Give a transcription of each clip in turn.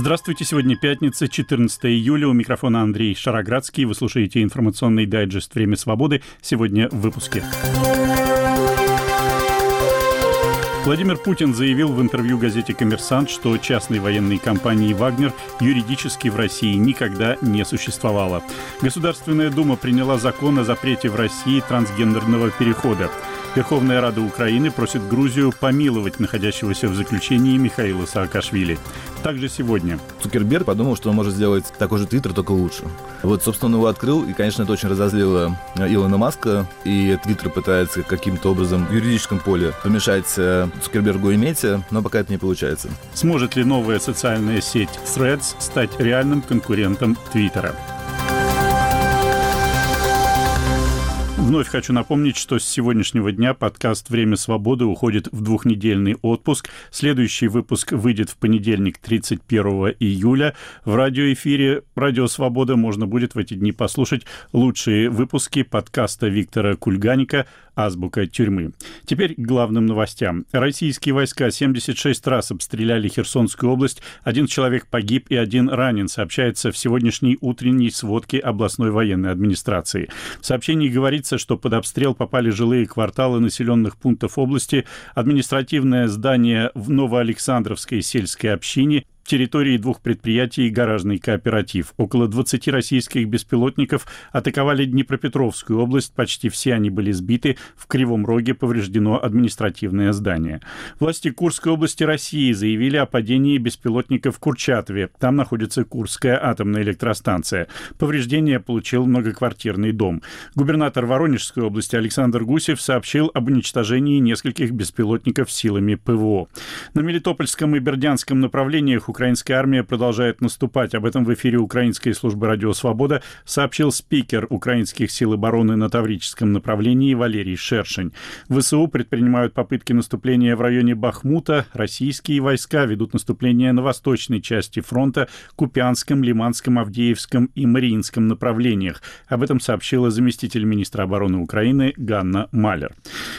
Здравствуйте, сегодня пятница, 14 июля. У микрофона Андрей Шароградский. Вы слушаете информационный дайджест «Время свободы». Сегодня в выпуске. Владимир Путин заявил в интервью газете «Коммерсант», что частной военной компании «Вагнер» юридически в России никогда не существовало. Государственная Дума приняла закон о запрете в России трансгендерного перехода. Верховная Рада Украины просит Грузию помиловать находящегося в заключении Михаила Саакашвили. Также сегодня. Цукерберг подумал, что он может сделать такой же Твиттер, только лучше. Вот, собственно, он его открыл, и, конечно, это очень разозлило Илона Маска, и Твиттер пытается каким-то образом в юридическом поле помешать э, Цукербергу и Мете, но пока это не получается. Сможет ли новая социальная сеть Threads стать реальным конкурентом Твиттера? Вновь хочу напомнить, что с сегодняшнего дня подкаст «Время свободы» уходит в двухнедельный отпуск. Следующий выпуск выйдет в понедельник, 31 июля. В радиоэфире «Радио Свобода» можно будет в эти дни послушать лучшие выпуски подкаста Виктора Кульганика «Азбука тюрьмы». Теперь к главным новостям. Российские войска 76 раз обстреляли Херсонскую область. Один человек погиб и один ранен, сообщается в сегодняшней утренней сводке областной военной администрации. В сообщении говорится, что под обстрел попали жилые кварталы населенных пунктов области, административное здание в Новоалександровской сельской общине территории двух предприятий гаражный кооператив. Около 20 российских беспилотников атаковали Днепропетровскую область. Почти все они были сбиты. В Кривом Роге повреждено административное здание. Власти Курской области России заявили о падении беспилотников в Курчатове. Там находится Курская атомная электростанция. Повреждение получил многоквартирный дом. Губернатор Воронежской области Александр Гусев сообщил об уничтожении нескольких беспилотников силами ПВО. На Мелитопольском и Бердянском направлениях украинская армия продолжает наступать. Об этом в эфире Украинской службы «Радио Свобода» сообщил спикер украинских сил обороны на Таврическом направлении Валерий Шершень. ВСУ предпринимают попытки наступления в районе Бахмута. Российские войска ведут наступление на восточной части фронта, Купянском, Лиманском, Авдеевском и Мариинском направлениях. Об этом сообщила заместитель министра обороны Украины Ганна Малер.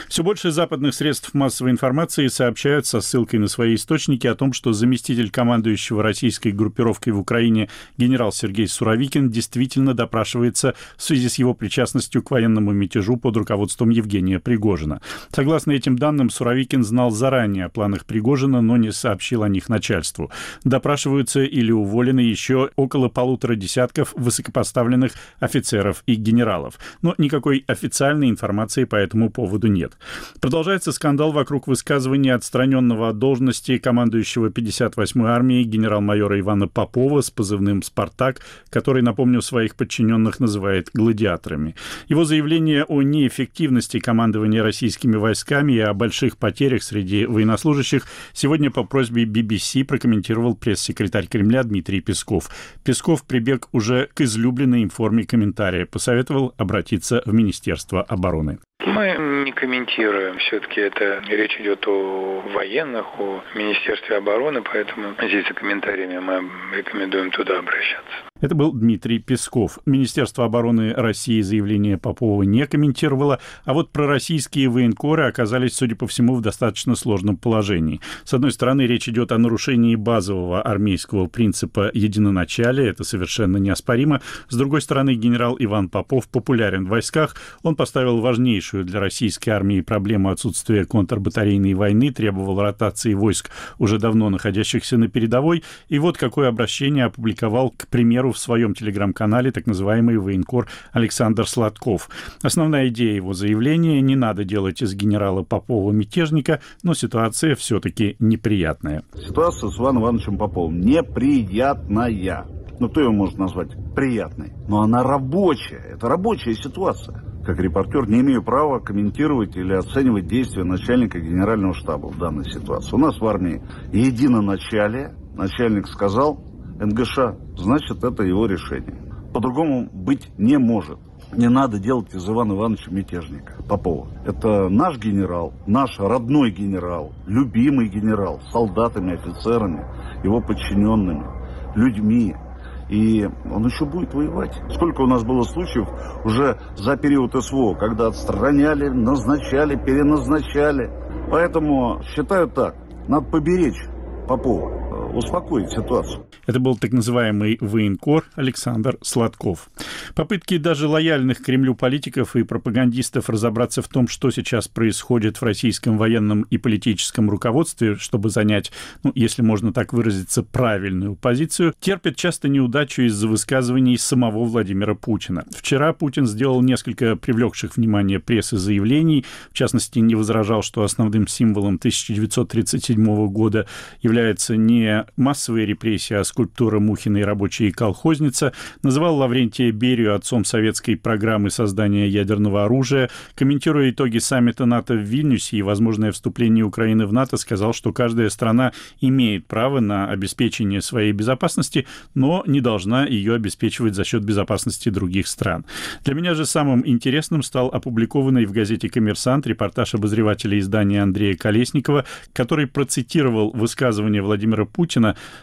Все больше западных средств массовой информации сообщают со ссылкой на свои источники о том, что заместитель командующего командующего российской группировкой в Украине генерал Сергей Суровикин действительно допрашивается в связи с его причастностью к военному мятежу под руководством Евгения Пригожина. Согласно этим данным, Суровикин знал заранее о планах Пригожина, но не сообщил о них начальству. Допрашиваются или уволены еще около полутора десятков высокопоставленных офицеров и генералов. Но никакой официальной информации по этому поводу нет. Продолжается скандал вокруг высказывания отстраненного от должности командующего 58-й армией генерал-майора Ивана Попова с позывным «Спартак», который, напомню, своих подчиненных называет гладиаторами. Его заявление о неэффективности командования российскими войсками и о больших потерях среди военнослужащих сегодня по просьбе BBC прокомментировал пресс-секретарь Кремля Дмитрий Песков. Песков прибег уже к излюбленной им форме комментария, посоветовал обратиться в Министерство обороны. Мы не комментируем. Все-таки это речь идет о военных, о Министерстве обороны, поэтому здесь за комментариями мы рекомендуем туда обращаться. Это был Дмитрий Песков. Министерство обороны России заявление Попова не комментировало, а вот пророссийские военкоры оказались, судя по всему, в достаточно сложном положении. С одной стороны, речь идет о нарушении базового армейского принципа единоначалия, это совершенно неоспоримо. С другой стороны, генерал Иван Попов популярен в войсках. Он поставил важнейшую для российской армии проблему отсутствия контрбатарейной войны, требовал ротации войск, уже давно находящихся на передовой. И вот какое обращение опубликовал, к примеру, в своем телеграм-канале так называемый военкор Александр Сладков. Основная идея его заявления – не надо делать из генерала Попова мятежника, но ситуация все-таки неприятная. Ситуация с Иваном Ивановичем Поповым неприятная. Ну, кто ее может назвать приятной? Но она рабочая. Это рабочая ситуация. Как репортер не имею права комментировать или оценивать действия начальника генерального штаба в данной ситуации. У нас в армии единоначалие. Начальник сказал, НГШ, значит, это его решение. По-другому быть не может. Не надо делать из Ивана Ивановича мятежника Попова. Это наш генерал, наш родной генерал, любимый генерал, солдатами, офицерами, его подчиненными, людьми. И он еще будет воевать. Сколько у нас было случаев уже за период СВО, когда отстраняли, назначали, переназначали. Поэтому считаю так, надо поберечь Попова, успокоить ситуацию. Это был так называемый военкор Александр Сладков. Попытки даже лояльных Кремлю политиков и пропагандистов разобраться в том, что сейчас происходит в российском военном и политическом руководстве, чтобы занять, ну, если можно так выразиться, правильную позицию, терпят часто неудачу из-за высказываний самого Владимира Путина. Вчера Путин сделал несколько привлекших внимание прессы заявлений, в частности, не возражал, что основным символом 1937 года является не массовые репрессии, а скульптура Мухиной рабочей колхозница, называл Лаврентия Берию отцом советской программы создания ядерного оружия, комментируя итоги саммита НАТО в Вильнюсе и возможное вступление Украины в НАТО, сказал, что каждая страна имеет право на обеспечение своей безопасности, но не должна ее обеспечивать за счет безопасности других стран. Для меня же самым интересным стал опубликованный в газете «Коммерсант» репортаж обозревателя издания Андрея Колесникова, который процитировал высказывание Владимира Путина,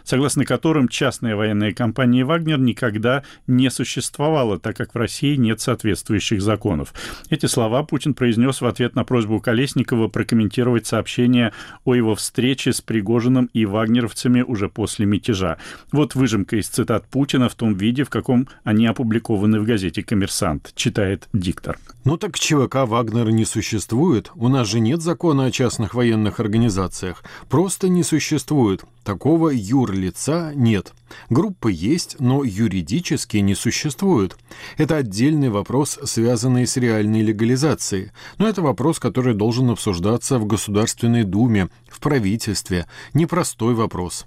согласно которым частная военная компания «Вагнер» никогда не существовала, так как в России нет соответствующих законов. Эти слова Путин произнес в ответ на просьбу Колесникова прокомментировать сообщение о его встрече с Пригожиным и вагнеровцами уже после мятежа. Вот выжимка из цитат Путина в том виде, в каком они опубликованы в газете «Коммерсант», читает диктор. Ну так ЧВК «Вагнер» не существует. У нас же нет закона о частных военных организациях. Просто не существует. Такого юрлица нет. Группа есть, но юридически не существует. Это отдельный вопрос, связанный с реальной легализацией. Но это вопрос, который должен обсуждаться в Государственной Думе, в правительстве. Непростой вопрос.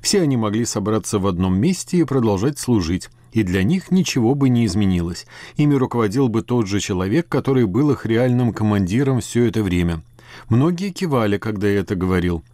Все они могли собраться в одном месте и продолжать служить и для них ничего бы не изменилось. Ими руководил бы тот же человек, который был их реальным командиром все это время. Многие кивали, когда я это говорил.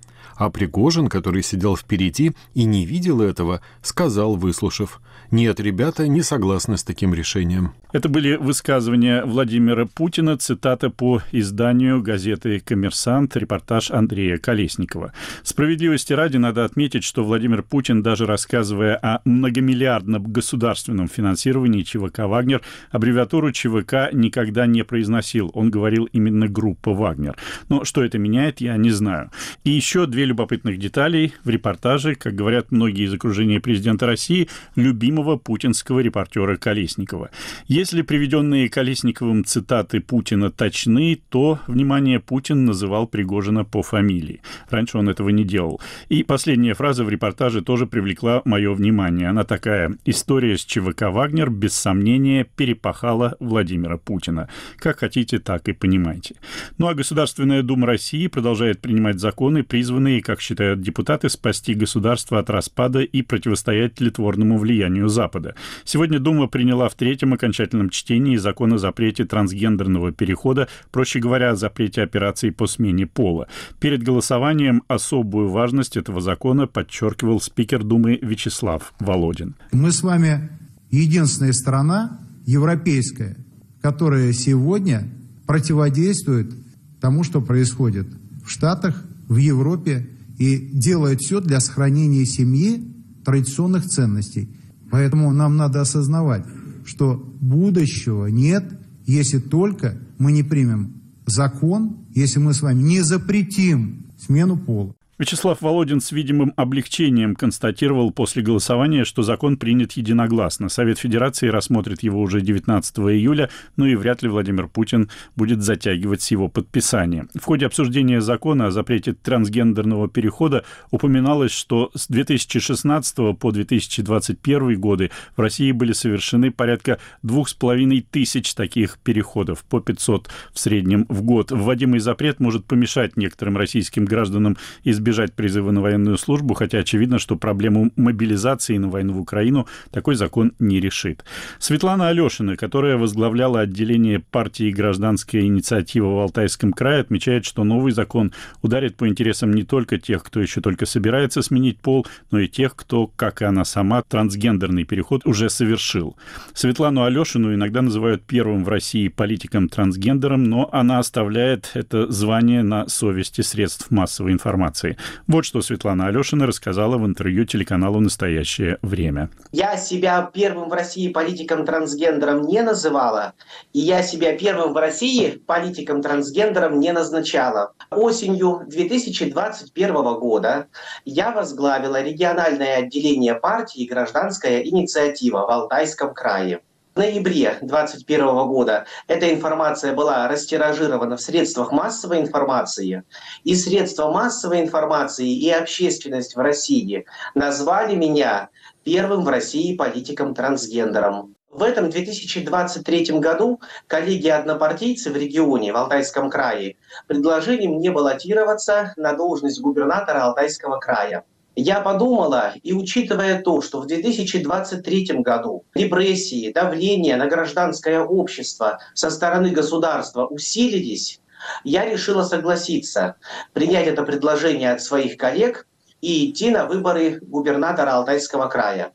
А Пригожин, который сидел впереди и не видел этого, сказал, выслушав, «Нет, ребята не согласны с таким решением». Это были высказывания Владимира Путина, цитата по изданию газеты «Коммерсант», репортаж Андрея Колесникова. Справедливости ради надо отметить, что Владимир Путин, даже рассказывая о многомиллиардном государственном финансировании ЧВК «Вагнер», аббревиатуру ЧВК никогда не произносил. Он говорил именно «группа Вагнер». Но что это меняет, я не знаю. И еще две любопытных деталей в репортаже, как говорят многие из окружения президента России, любимого путинского репортера Колесникова. Если приведенные Колесниковым цитаты Путина точны, то, внимание, Путин называл Пригожина по фамилии. Раньше он этого не делал. И последняя фраза в репортаже тоже привлекла мое внимание. Она такая. История с ЧВК «Вагнер» без сомнения перепахала Владимира Путина. Как хотите, так и понимайте. Ну а Государственная Дума России продолжает принимать законы, призванные, как считают депутаты, спасти государство от распада и противостоять тлетворному влиянию Запада. Сегодня Дума приняла в третьем окончательном чтении закон о запрете трансгендерного перехода, проще говоря, о запрете операций по смене пола. Перед голосованием особую важность этого закона подчеркивал спикер Думы Вячеслав Володин. Мы с вами единственная страна европейская, которая сегодня противодействует тому, что происходит в Штатах, в Европе и делает все для сохранения семьи, традиционных ценностей. Поэтому нам надо осознавать, что будущего нет, если только мы не примем закон, если мы с вами не запретим смену пола. Вячеслав Володин с видимым облегчением констатировал после голосования, что закон принят единогласно. Совет Федерации рассмотрит его уже 19 июля, ну и вряд ли Владимир Путин будет затягивать с его подписанием. В ходе обсуждения закона о запрете трансгендерного перехода упоминалось, что с 2016 по 2021 годы в России были совершены порядка двух с половиной тысяч таких переходов, по 500 в среднем в год. Вводимый запрет может помешать некоторым российским гражданам избежать избежать призыва на военную службу, хотя очевидно, что проблему мобилизации на войну в Украину такой закон не решит. Светлана Алешина, которая возглавляла отделение партии «Гражданская инициатива» в Алтайском крае, отмечает, что новый закон ударит по интересам не только тех, кто еще только собирается сменить пол, но и тех, кто, как и она сама, трансгендерный переход уже совершил. Светлану Алешину иногда называют первым в России политиком-трансгендером, но она оставляет это звание на совести средств массовой информации. Вот что Светлана Алешина рассказала в интервью телеканалу «Настоящее время». Я себя первым в России политиком-трансгендером не называла, и я себя первым в России политиком-трансгендером не назначала. Осенью 2021 года я возглавила региональное отделение партии «Гражданская инициатива» в Алтайском крае. Ноябре 2021 года эта информация была растиражирована в средствах массовой информации, и средства массовой информации и общественность в России назвали меня первым в России политиком-трансгендером. В этом 2023 году коллеги-однопартийцы в регионе, в Алтайском крае, предложили мне баллотироваться на должность губернатора Алтайского края. Я подумала, и учитывая то, что в 2023 году репрессии, давление на гражданское общество со стороны государства усилились, я решила согласиться, принять это предложение от своих коллег и идти на выборы губернатора Алтайского края.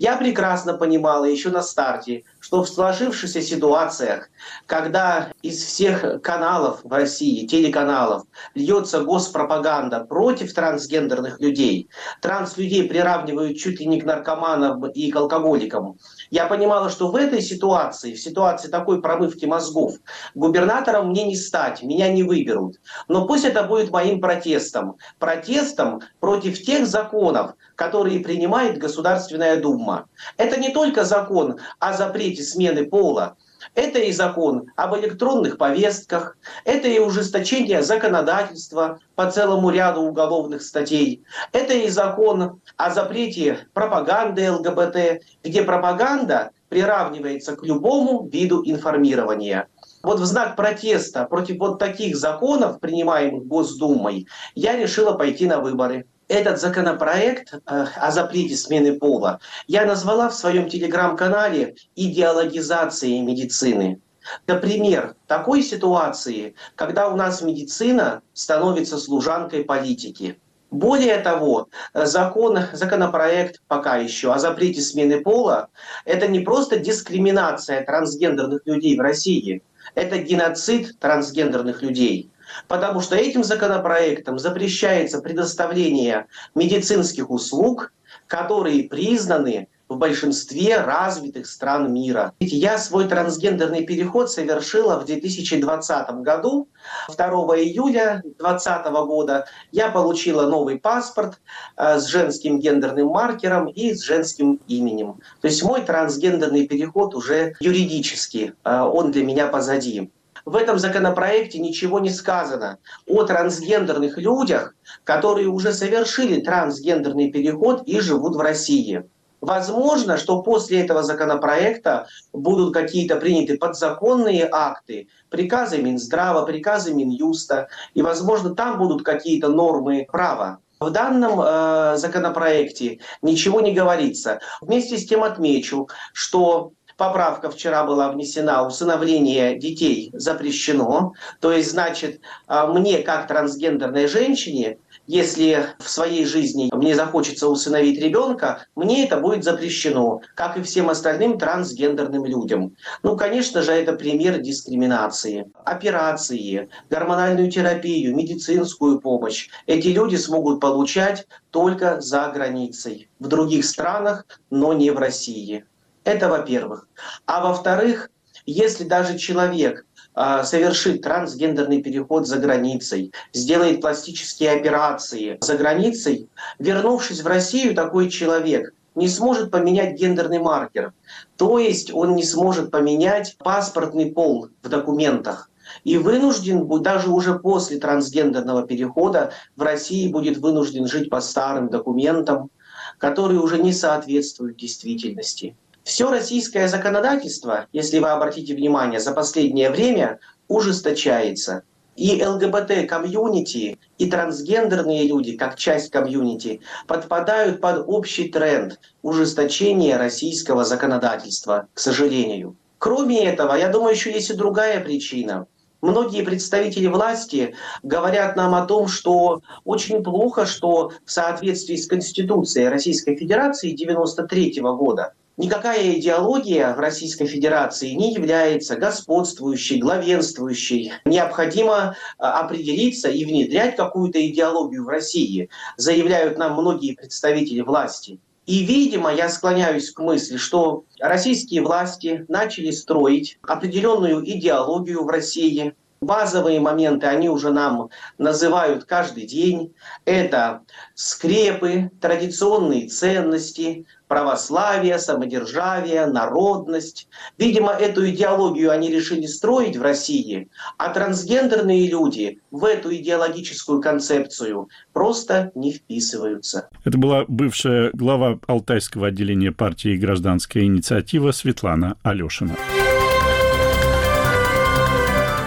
Я прекрасно понимала еще на старте, что в сложившихся ситуациях, когда из всех каналов в России, телеканалов, льется госпропаганда против трансгендерных людей, транслюдей приравнивают чуть ли не к наркоманам и к алкоголикам, я понимала, что в этой ситуации, в ситуации такой промывки мозгов, губернатором мне не стать, меня не выберут. Но пусть это будет моим протестом. Протестом против тех законов, которые принимает Государственная Дума. Это не только закон о запрете смены пола, это и закон об электронных повестках, это и ужесточение законодательства по целому ряду уголовных статей, это и закон о запрете пропаганды ЛГБТ, где пропаганда приравнивается к любому виду информирования. Вот в знак протеста против вот таких законов, принимаемых Госдумой, я решила пойти на выборы этот законопроект э, о запрете смены пола я назвала в своем телеграм-канале идеологизацией медицины. Например, такой ситуации, когда у нас медицина становится служанкой политики. Более того, закон, законопроект пока еще о запрете смены пола – это не просто дискриминация трансгендерных людей в России, это геноцид трансгендерных людей – потому что этим законопроектом запрещается предоставление медицинских услуг, которые признаны в большинстве развитых стран мира. Я свой трансгендерный переход совершила в 2020 году. 2 июля 2020 года я получила новый паспорт э, с женским гендерным маркером и с женским именем. То есть мой трансгендерный переход уже юридически, э, он для меня позади в этом законопроекте ничего не сказано о трансгендерных людях, которые уже совершили трансгендерный переход и живут в России. Возможно, что после этого законопроекта будут какие-то приняты подзаконные акты, приказы Минздрава, приказы Минюста, и, возможно, там будут какие-то нормы права. В данном э, законопроекте ничего не говорится. Вместе с тем отмечу, что поправка вчера была внесена, усыновление детей запрещено. То есть, значит, а, мне, как трансгендерной женщине, если в своей жизни мне захочется усыновить ребенка, мне это будет запрещено, как и всем остальным трансгендерным людям. Ну, конечно же, это пример дискриминации. Операции, гормональную терапию, медицинскую помощь эти люди смогут получать только за границей, в других странах, но не в России. Это во-первых. А во-вторых, если даже человек э, совершит трансгендерный переход за границей, сделает пластические операции за границей, вернувшись в Россию, такой человек не сможет поменять гендерный маркер. То есть он не сможет поменять паспортный пол в документах. И вынужден будет, даже уже после трансгендерного перехода в России будет вынужден жить по старым документам, которые уже не соответствуют действительности. Все российское законодательство, если вы обратите внимание, за последнее время ужесточается. И ЛГБТ-комьюнити, и трансгендерные люди, как часть комьюнити, подпадают под общий тренд ужесточения российского законодательства, к сожалению. Кроме этого, я думаю, еще есть и другая причина. Многие представители власти говорят нам о том, что очень плохо, что в соответствии с Конституцией Российской Федерации 1993 года Никакая идеология в Российской Федерации не является господствующей, главенствующей. Необходимо а, определиться и внедрять какую-то идеологию в России, заявляют нам многие представители власти. И, видимо, я склоняюсь к мысли, что российские власти начали строить определенную идеологию в России, Базовые моменты они уже нам называют каждый день. Это скрепы, традиционные ценности, православие, самодержавие, народность. Видимо, эту идеологию они решили строить в России, а трансгендерные люди в эту идеологическую концепцию просто не вписываются. Это была бывшая глава Алтайского отделения партии «Гражданская инициатива» Светлана Алешина.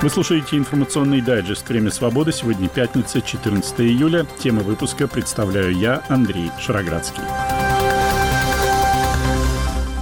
Вы слушаете информационный дайджест «Время свободы». Сегодня пятница, 14 июля. Тема выпуска представляю я, Андрей Шароградский.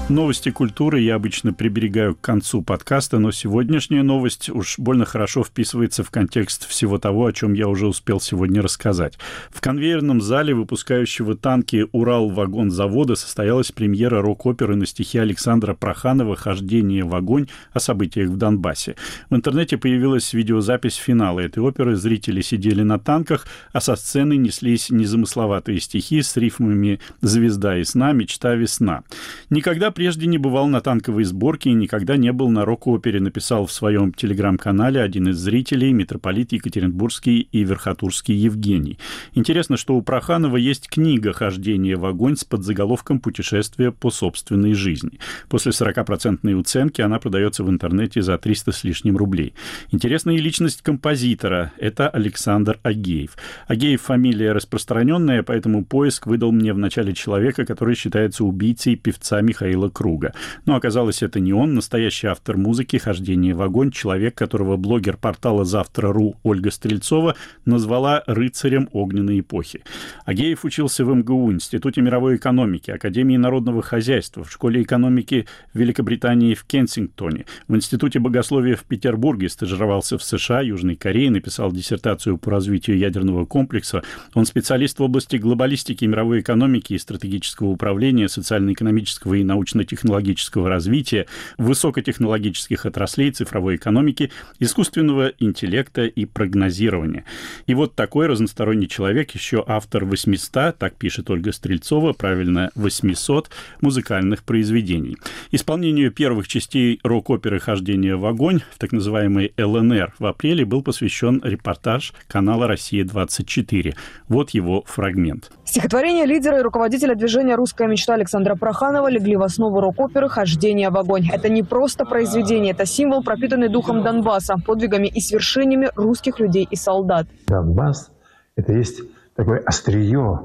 Новости культуры я обычно приберегаю к концу подкаста, но сегодняшняя новость уж больно хорошо вписывается в контекст всего того, о чем я уже успел сегодня рассказать. В конвейерном зале выпускающего танки «Урал-вагон-завода» состоялась премьера рок-оперы на стихи Александра Проханова «Хождение в огонь» о событиях в Донбассе. В интернете появилась видеозапись финала этой оперы. Зрители сидели на танках, а со сцены неслись незамысловатые стихи с рифмами «Звезда и сна», «Мечта весна». Никогда прежде не бывал на танковой сборке и никогда не был на рок-опере, написал в своем телеграм-канале один из зрителей, митрополит Екатеринбургский и Верхотурский Евгений. Интересно, что у Проханова есть книга «Хождение в огонь» с подзаголовком «Путешествие по собственной жизни». После 40% уценки она продается в интернете за 300 с лишним рублей. Интересная личность композитора – это Александр Агеев. Агеев – фамилия распространенная, поэтому поиск выдал мне в начале человека, который считается убийцей певца Михаила круга. Но оказалось, это не он, настоящий автор музыки «Хождение в огонь», человек, которого блогер портала «Завтра.ру» Ольга Стрельцова назвала «рыцарем огненной эпохи». Агеев учился в МГУ, Институте мировой экономики, Академии народного хозяйства, в Школе экономики Великобритании в Кенсингтоне, в Институте богословия в Петербурге, стажировался в США, Южной Корее, написал диссертацию по развитию ядерного комплекса. Он специалист в области глобалистики, мировой экономики и стратегического управления, социально-экономического и научного научно-технологического развития, высокотехнологических отраслей цифровой экономики, искусственного интеллекта и прогнозирования. И вот такой разносторонний человек, еще автор 800, так пишет Ольга Стрельцова, правильно, 800 музыкальных произведений. Исполнению первых частей рок-оперы «Хождение в огонь» в так называемой ЛНР в апреле был посвящен репортаж канала «Россия-24». Вот его фрагмент. Стихотворение лидера и руководителя движения «Русская мечта» Александра Проханова легли в основу рок-оперы «Хождение в огонь». Это не просто произведение, это символ, пропитанный духом Донбасса, подвигами и свершениями русских людей и солдат. Донбасс – это есть такое острие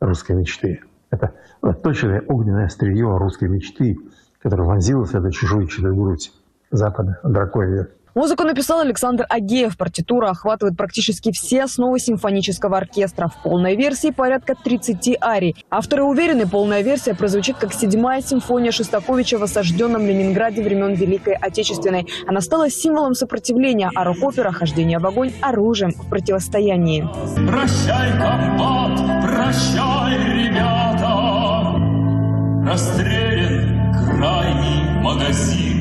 русской мечты. Это точное огненное острие русской мечты, которое вонзилось в эту чужую чужую грудь Запада, драконья. Музыку написал Александр Агеев. Партитура охватывает практически все основы симфонического оркестра. В полной версии порядка 30 арий. Авторы уверены, полная версия прозвучит как седьмая симфония Шостаковича в осажденном Ленинграде времен Великой Отечественной. Она стала символом сопротивления, а рок-опера «Хождение в огонь» – оружием в противостоянии. Прощай, комбат, прощай, ребята, расстрелян крайний магазин.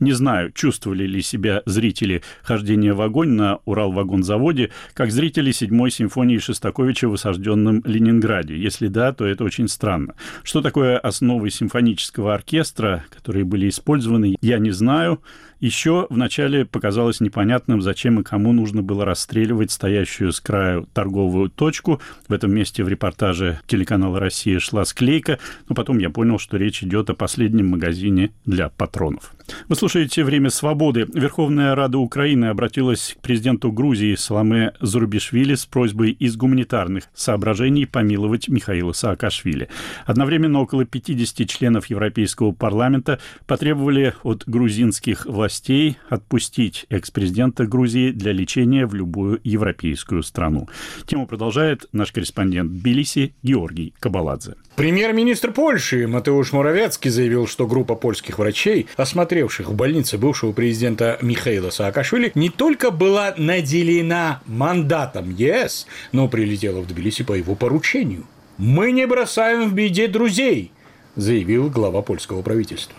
Не знаю, чувствовали ли себя зрители хождения в огонь на Урал-вагонзаводе, как зрители седьмой симфонии Шостаковича в осажденном Ленинграде. Если да, то это очень странно. Что такое основы симфонического оркестра, которые были использованы, я не знаю. Еще вначале показалось непонятным, зачем и кому нужно было расстреливать стоящую с краю торговую точку. В этом месте в репортаже телеканала «Россия» шла склейка, но потом я понял, что речь идет о последнем магазине для патронов. Вы слушаете «Время свободы». Верховная Рада Украины обратилась к президенту Грузии Саламе Зарубишвили с просьбой из гуманитарных соображений помиловать Михаила Саакашвили. Одновременно около 50 членов Европейского парламента потребовали от грузинских властей отпустить экс-президента Грузии для лечения в любую европейскую страну. Тему продолжает наш корреспондент Тбилиси Георгий Кабаладзе. Премьер-министр Польши Матеуш Моровецкий заявил, что группа польских врачей, осмотревших в больнице бывшего президента Михаила Саакашвили, не только была наделена мандатом ЕС, но прилетела в Тбилиси по его поручению. «Мы не бросаем в беде друзей», заявил глава польского правительства.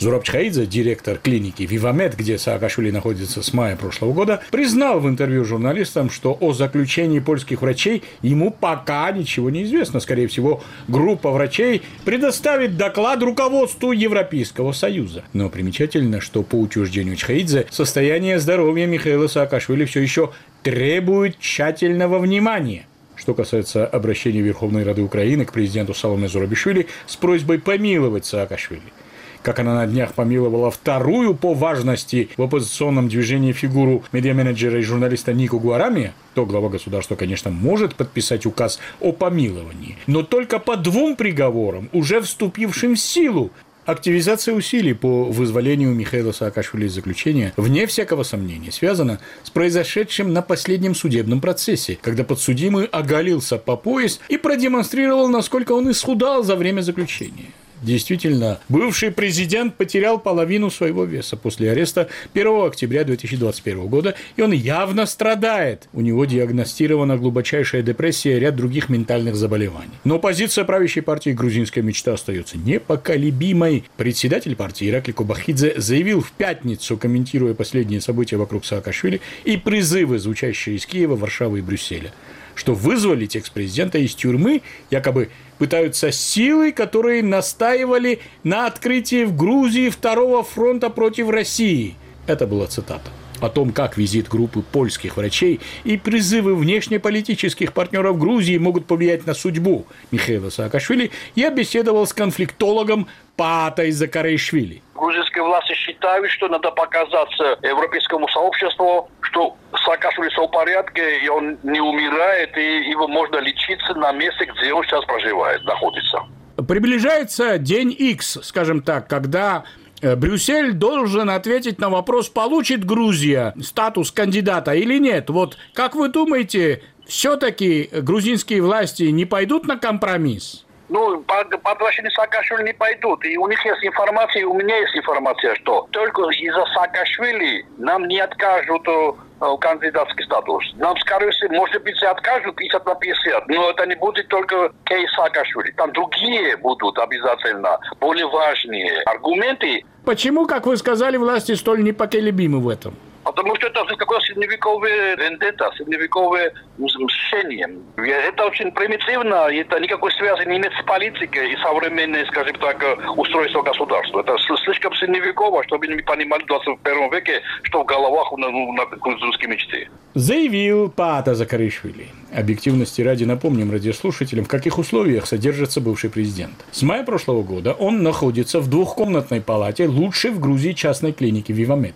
Зураб Чхаидзе, директор клиники Вивамед, где Саакашвили находится с мая прошлого года, признал в интервью журналистам, что о заключении польских врачей ему пока ничего не известно. Скорее всего, группа врачей предоставит доклад руководству Европейского Союза. Но примечательно, что по утверждению Чхаидзе состояние здоровья Михаила Саакашвили все еще требует тщательного внимания. Что касается обращения Верховной Рады Украины к президенту Саломе Зурабишвили с просьбой помиловать Саакашвили – как она на днях помиловала вторую по важности в оппозиционном движении фигуру медиа-менеджера и журналиста Нику Гуарами, то глава государства, конечно, может подписать указ о помиловании, но только по двум приговорам, уже вступившим в силу, Активизация усилий по вызволению Михаила Саакашвили из заключения, вне всякого сомнения, связана с произошедшим на последнем судебном процессе, когда подсудимый оголился по пояс и продемонстрировал, насколько он исхудал за время заключения. Действительно, бывший президент потерял половину своего веса после ареста 1 октября 2021 года, и он явно страдает. У него диагностирована глубочайшая депрессия и ряд других ментальных заболеваний. Но позиция правящей партии «Грузинская мечта» остается непоколебимой. Председатель партии Иракли Кубахидзе заявил в пятницу, комментируя последние события вокруг Саакашвили и призывы, звучащие из Киева, Варшавы и Брюсселя – что вызволить экс-президента из тюрьмы якобы пытаются силы, которые настаивали на открытии в Грузии второго фронта против России. Это была цитата о том, как визит группы польских врачей и призывы внешнеполитических партнеров Грузии могут повлиять на судьбу Михаила Саакашвили, я беседовал с конфликтологом Патой Закарейшвили. Грузинские власти считают, что надо показаться европейскому сообществу, что Саакашвили все в порядке, и он не умирает, и его можно лечиться на месте, где он сейчас проживает, находится. Приближается день X, скажем так, когда Брюссель должен ответить на вопрос, получит Грузия статус кандидата или нет. Вот как вы думаете, все-таки грузинские власти не пойдут на компромисс? Ну, по, по отношению Саакашвили не пойдут. И у них есть информация, и у меня есть информация, что только из-за Саакашвили нам не откажут э, кандидатский статус. Нам, скорее всего, может быть, откажут 50 на 50, но это не будет только кейс Саакашвили. Там другие будут обязательно, более важные аргументы. Почему, как вы сказали, власти столь непоколебимы в этом? Потому что это такое средневековое вендетта, средневековое мщение. Это очень примитивно, это никакой связи не имеет с политикой и современной, скажем так, устройство государства. Это слишком средневеково, чтобы не понимали в 21 веке, что в головах у ну, на грузинской мечте. Заявил Пата Закаришвили. Объективности ради напомним радиослушателям, в каких условиях содержится бывший президент. С мая прошлого года он находится в двухкомнатной палате лучшей в Грузии частной клиники «Вивамед».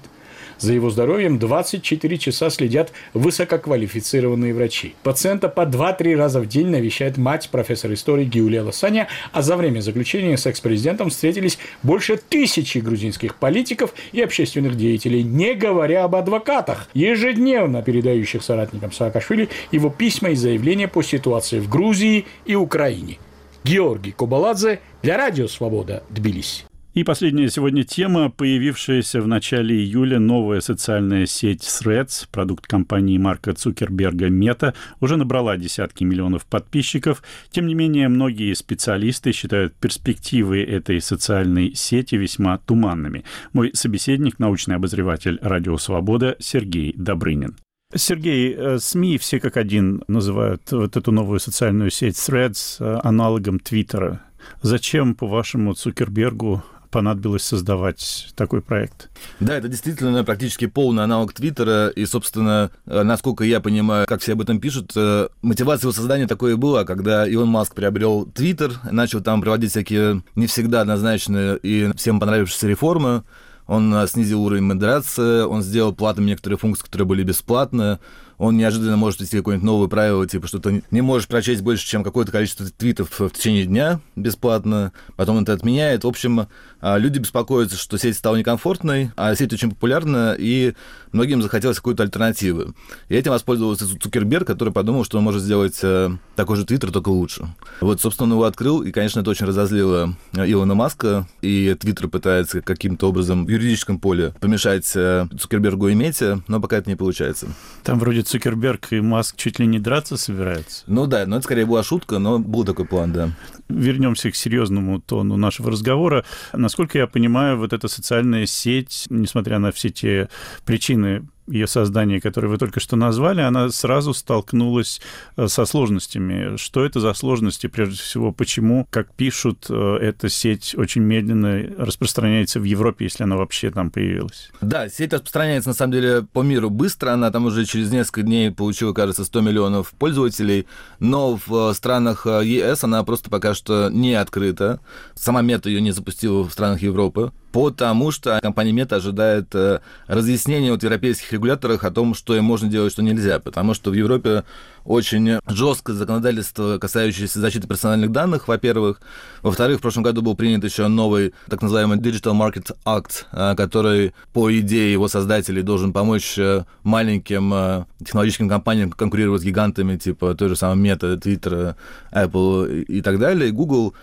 За его здоровьем 24 часа следят высококвалифицированные врачи. Пациента по 2-3 раза в день навещает мать профессор истории Гиулия Лосаня, а за время заключения с экс-президентом встретились больше тысячи грузинских политиков и общественных деятелей, не говоря об адвокатах, ежедневно передающих соратникам Саакашвили его письма и заявления по ситуации в Грузии и Украине. Георгий Кобаладзе для Радио Свобода, Тбилиси. И последняя сегодня тема, появившаяся в начале июля новая социальная сеть Threads, продукт компании Марка Цукерберга Мета, уже набрала десятки миллионов подписчиков. Тем не менее, многие специалисты считают перспективы этой социальной сети весьма туманными. Мой собеседник, научный обозреватель «Радио Свобода» Сергей Добрынин. Сергей, э, СМИ все как один называют вот эту новую социальную сеть Threads э, аналогом Твиттера. Зачем, по-вашему, Цукербергу понадобилось создавать такой проект? Да, это действительно практически полный аналог Твиттера, и, собственно, э, насколько я понимаю, как все об этом пишут, э, мотивация его создания такое была, когда Илон Маск приобрел Твиттер, начал там проводить всякие не всегда однозначные и всем понравившиеся реформы, он э, снизил уровень модерации, он сделал платными некоторые функции, которые были бесплатные, он неожиданно может ввести какое-нибудь новое правило, типа, что ты не можешь прочесть больше, чем какое-то количество твитов в течение дня бесплатно, потом это отменяет. В общем, а, люди беспокоятся, что сеть стала некомфортной, а сеть очень популярна, и многим захотелось какой-то альтернативы. И этим воспользовался Цукерберг, который подумал, что он может сделать э, такой же Твиттер, только лучше. Вот, собственно, он его открыл, и, конечно, это очень разозлило Илона Маска, и Твиттер пытается каким-то образом в юридическом поле помешать э, Цукербергу и Мете, но пока это не получается. Там вроде Выходит, Цукерберг и Маск чуть ли не драться собираются? Ну да, но это скорее была шутка, но был такой план, да. Вернемся к серьезному тону нашего разговора. Насколько я понимаю, вот эта социальная сеть, несмотря на все те причины, ее создания, которые вы только что назвали, она сразу столкнулась э, со сложностями. Что это за сложности, прежде всего, почему, как пишут, э, эта сеть очень медленно распространяется в Европе, если она вообще там появилась? Да, сеть распространяется, на самом деле, по миру быстро. Она там уже через несколько дней получила, кажется, 100 миллионов пользователей, но в э, странах ЕС она просто пока что не открыта. Сама мета ее не запустила в странах Европы потому что компания Мета ожидает э, разъяснения от европейских регуляторов о том, что им можно делать, что нельзя, потому что в Европе очень жесткое законодательство, касающееся защиты персональных данных, во-первых. Во-вторых, в прошлом году был принят еще новый так называемый Digital Market Act, э, который, по идее его создателей, должен помочь э, маленьким технологическим компаниям конкурировать с гигантами, типа той же самой Meta, Twitter, Apple и так далее, Google.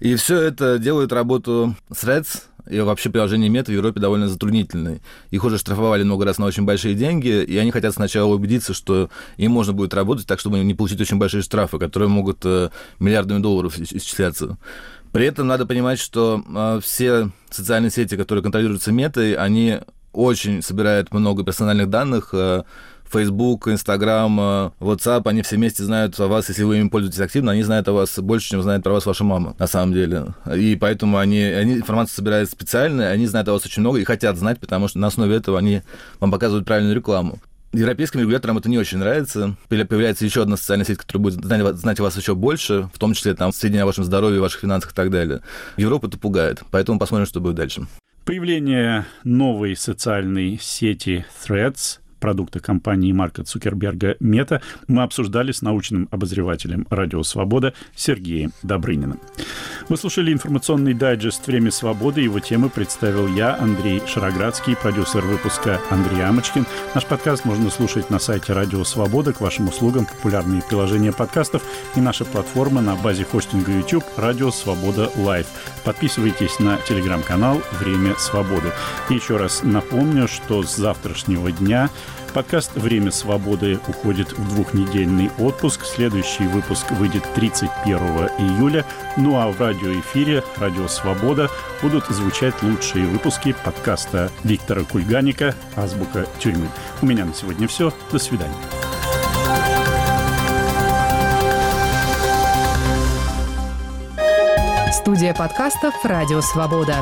И все это делает работу Threads, и вообще приложение Мета в Европе довольно затруднительное. Их уже штрафовали много раз на очень большие деньги, и они хотят сначала убедиться, что им можно будет работать так, чтобы не получить очень большие штрафы, которые могут э, миллиардами долларов исчисляться. При этом надо понимать, что э, все социальные сети, которые контролируются метой, они очень собирают много персональных данных, э, Facebook, Instagram, э, WhatsApp, они все вместе знают о вас, если вы им пользуетесь активно, они знают о вас больше, чем знает про вас ваша мама, на самом деле. И поэтому они, они информацию собирают специально, они знают о вас очень много и хотят знать, потому что на основе этого они вам показывают правильную рекламу. Европейским регуляторам это не очень нравится. Появляется еще одна социальная сеть, которая будет знать, знать вас еще больше, в том числе там сведения о вашем здоровье, ваших финансах и так далее. Европу это пугает. Поэтому посмотрим, что будет дальше. Появление новой социальной сети Threads продукта компании Марка Цукерберга «Мета» мы обсуждали с научным обозревателем «Радио Свобода» Сергеем Добрыниным. Вы слушали информационный дайджест «Время свободы». Его темы представил я, Андрей Шароградский, продюсер выпуска Андрей Амочкин. Наш подкаст можно слушать на сайте «Радио Свобода». К вашим услугам популярные приложения подкастов и наша платформа на базе хостинга YouTube «Радио Свобода Лайв». Подписывайтесь на телеграм-канал «Время свободы». И еще раз напомню, что с завтрашнего дня Подкаст «Время свободы» уходит в двухнедельный отпуск. Следующий выпуск выйдет 31 июля. Ну а в радиоэфире «Радио Свобода» будут звучать лучшие выпуски подкаста Виктора Кульганика «Азбука тюрьмы». У меня на сегодня все. До свидания. Студия подкастов «Радио Свобода».